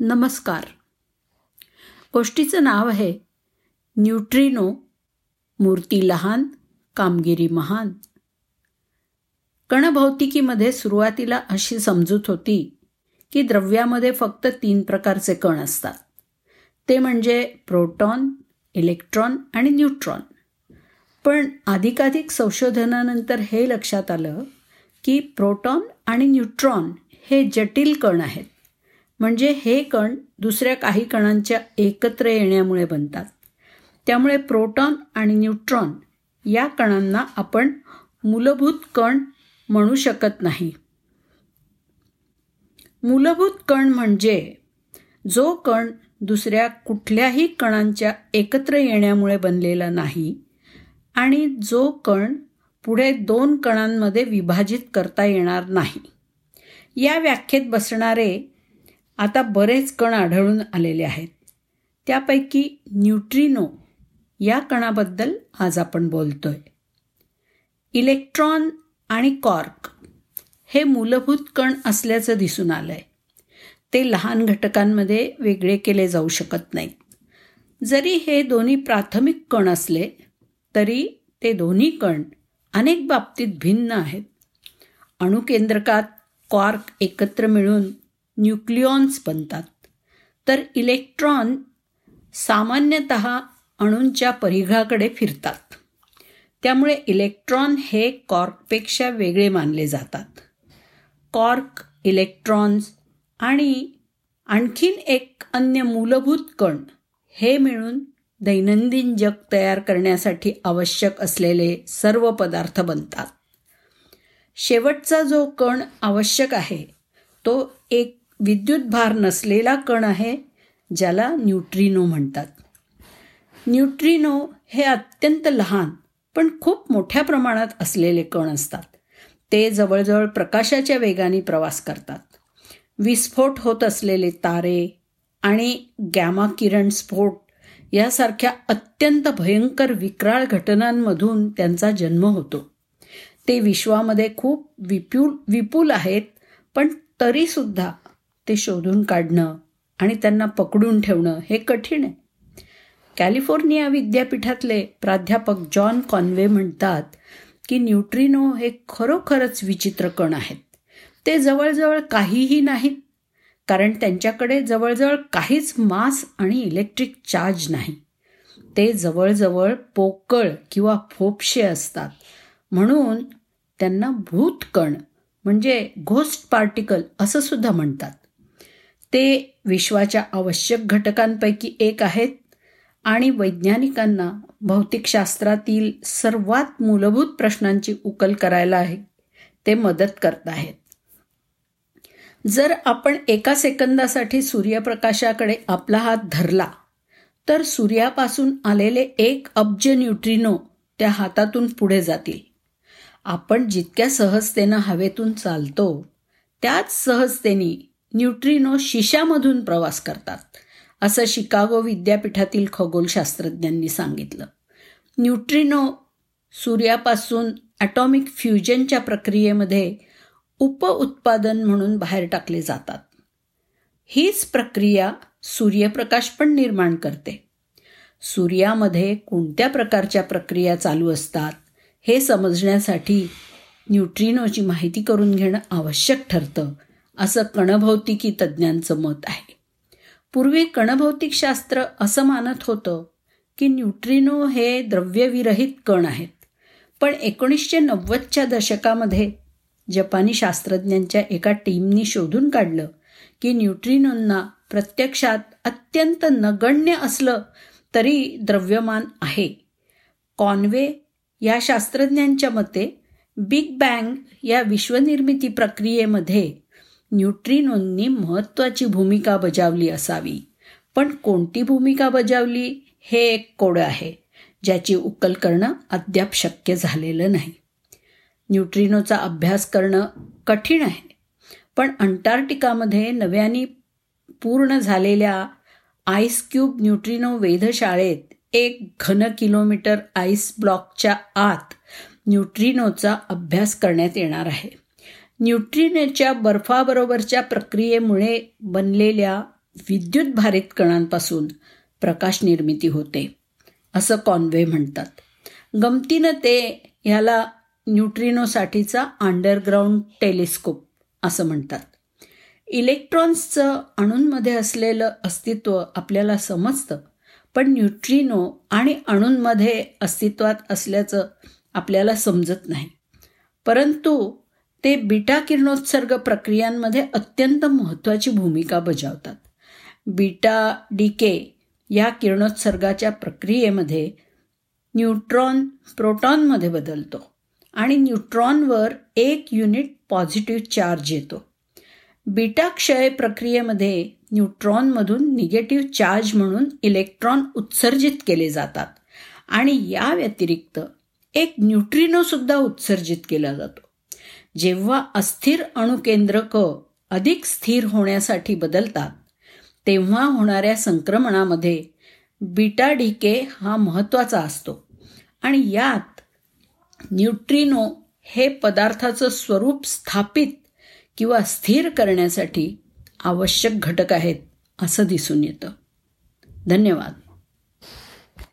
नमस्कार. गोष्टीचं नाव आहे न्यूट्रिनो मूर्ती लहान कामगिरी महान. कणभौतिकीमध्ये सुरुवातीला अशी समजूत होती की द्रव्यामध्ये फक्त तीन प्रकारचे कण असतात. ते म्हणजे प्रोटॉन इलेक्ट्रॉन आणि न्यूट्रॉन. पण अधिकाधिक संशोधनानंतर हे लक्षात आलं की प्रोटॉन आणि न्यूट्रॉन हे जटिल कण आहेत. म्हणजे हे कण दुसऱ्या काही कणांच्या एकत्र येण्यामुळे बनतात. त्यामुळे प्रोटॉन आणि न्यूट्रॉन या कणांना आपण मूलभूत कण म्हणू शकत नाही. मूलभूत कण म्हणजे जो कण दुसऱ्या कुठल्याही कणांच्या एकत्र येण्यामुळे बनलेला नाही आणि जो कण पुढे दोन कणांमध्ये विभाजित करता येणार नाही. या व्याख्येत बसणारे आता बरेच कण आढळून आलेले आहेत. त्यापैकी न्यूट्रिनो या कणाबद्दल आज आपण बोलतोय. इलेक्ट्रॉन आणि कॉर्क हे मूलभूत कण असल्याचं दिसून आलं आहे ते लहान घटकांमध्ये वेगळे केले जाऊ शकत नाहीत जरी हे दोन्ही प्राथमिक कण असले तरी ते दोन्ही कण अनेक बाबतीत भिन्न आहेत. अणुकेंद्रकात कॉर्क एकत्र मिळून न्यूक्लिऑन्स बनतात. तर इलेक्ट्रॉन सामान्यतः अणूंच्या परिघाकडे फिरतात. त्यामुळे इलेक्ट्रॉन हे कॉर्कपेक्षा वेगळे मानले जातात. कॉर्क इलेक्ट्रॉन्स आणि आणखीन एक अन्य मूलभूत कण हे मिळून दैनंदिन जग तयार करण्यासाठी आवश्यक असलेले सर्व पदार्थ बनतात. शेवटचा जो कण आवश्यक आहे तो एक विद्युत भार नसलेला कण आहे ज्याला न्यूट्रिनो म्हणतात. न्यूट्रिनो हे अत्यंत लहान पण खूप मोठ्या प्रमाणात असलेले कण असतात. ते जवळजवळ प्रकाशाच्या वेगाने प्रवास करतात. विस्फोट होत असलेले तारे आणि गॅमा किरण स्फोट यासारख्या अत्यंत भयंकर विक्राळ घटनांमधून त्यांचा जन्म होतो. ते विश्वामध्ये खूप विपुल विपुल आहेत पण तरीसुद्धा ते शोधून काढणं आणि त्यांना पकडून ठेवणं हे कठीण आहे. कॅलिफोर्निया विद्यापीठातले प्राध्यापक जॉन कॉन्वे म्हणतात की न्यूट्रिनो हे खरोखरच विचित्र कण आहेत. ते जवळजवळ काहीही नाहीत कारण त्यांच्याकडे जवळजवळ काहीच मास आणि इलेक्ट्रिक चार्ज नाही. ते जवळजवळ पोकळ किंवा फोपशे असतात. म्हणून त्यांना भूतकण म्हणजे घोस्ट पार्टिकल असं सुद्धा म्हणतात. ते विश्वाच्या आवश्यक घटकांपैकी एक आहेत आणि वैज्ञानिकांना भौतिकशास्त्रातील सर्वात मूलभूत प्रश्नांची उकल करायला आहे. ते मदत करत आहेत. जर आपण एका सेकंदासाठी सूर्यप्रकाशाकडे आपला हात धरला तर सूर्यापासून आलेले एक अब्ज न्यूट्रिनो त्या हातातून पुढे जातील. आपण जितक्या सहजतेनं हवेतून चालतो त्याच सहजतेने न्यूट्रिनो शिशामधून प्रवास करतात असं शिकागो विद्यापीठातील खगोलशास्त्रज्ञांनी सांगितलं. न्यूट्रिनो सूर्यापासून ॲटॉमिक फ्युजनच्या प्रक्रियेमध्ये उपउत्पादन म्हणून बाहेर टाकले जातात. हीच प्रक्रिया सूर्यप्रकाश पण निर्माण करते. सूर्यामध्ये कोणत्या प्रकारच्या प्रक्रिया चालू असतात हे समजण्यासाठी न्यूट्रिनोची माहिती करून घेणं आवश्यक ठरतं असं कणभौतिकी तज्ज्ञांचं मत आहे. पूर्वी कणभौतिकशास्त्र असं मानत होतं की न्यूट्रिनो हे द्रव्यविरहित कण आहेत. पण एकोणीसशे नव्वदच्या दशकामध्ये जपानी शास्त्रज्ञांच्या एका टीमनी शोधून काढलं की न्यूट्रिनोंना प्रत्यक्षात अत्यंत नगण्य असलं तरी द्रव्यमान आहे. कॉन्वे या शास्त्रज्ञांच्या मते बिग बँग या विश्वनिर्मिती प्रक्रियेमध्ये न्यूट्रिनोंनी महत्त्वाची भूमिका बजावली असावी. पण कोणती भूमिका बजावली? हे एक कोडं आहे ज्याची उकल करणं अद्याप शक्य झालेलं नाही. न्यूट्रिनोचा अभ्यास करणं कठीण आहे पण अंटार्क्टिकामध्ये नव्याने पूर्ण झालेल्या आईस क्यूब न्यूट्रिनो वेधशाळेत एक घन किलोमीटर आईस ब्लॉकच्या आत न्यूट्रिनोचा अभ्यास करण्यात येणार आहे. न्यूट्रिनोच्या बर्फाबरोबरच्या प्रक्रियेमुळे बनलेल्या विद्युत भारित कणांपासून प्रकाश निर्मिती होते असं कॉन्वे म्हणतात. गमतीनं ते ह्याला न्यूट्रिनोसाठीचा अंडरग्राऊंड टेलिस्कोप असं म्हणतात. इलेक्ट्रॉन्सचं अणूंमध्ये असलेलं अस्तित्व आपल्याला समजतं पण न्यूट्रिनो आणि अणूंमध्ये अस्तित्वात असल्याचं आपल्याला समजत नाही. परंतु ते बीटा किरणोत्सर्ग प्रक्रियांमध्ये अत्यंत महत्त्वाची भूमिका बजावतात. बीटा डीके या किरणोत्सर्गाच्या प्रक्रियेमध्ये न्यूट्रॉन प्रोटॉनमध्ये बदलतो आणि न्यूट्रॉनवर एक युनिट पॉझिटिव्ह चार्ज येतो. बीटा क्षय प्रक्रियेमध्ये न्यूट्रॉनमधून निगेटिव्ह चार्ज म्हणून इलेक्ट्रॉन उत्सर्जित केले जातात आणि या व्यतिरिक्त एक न्यूट्रिनोसुद्धा उत्सर्जित केला जातो. जेव्हा अस्थिर अणुकेंद्रक अधिक स्थिर होण्यासाठी बदलतात तेव्हा होणाऱ्या संक्रमणामध्ये बीटा डीके हा महत्त्वाचा असतो. आणि यात न्यूट्रिनो हे पदार्थाचं स्वरूप स्थापित किंवा स्थिर करण्यासाठी आवश्यक घटक आहेत असं दिसून येतं. धन्यवाद.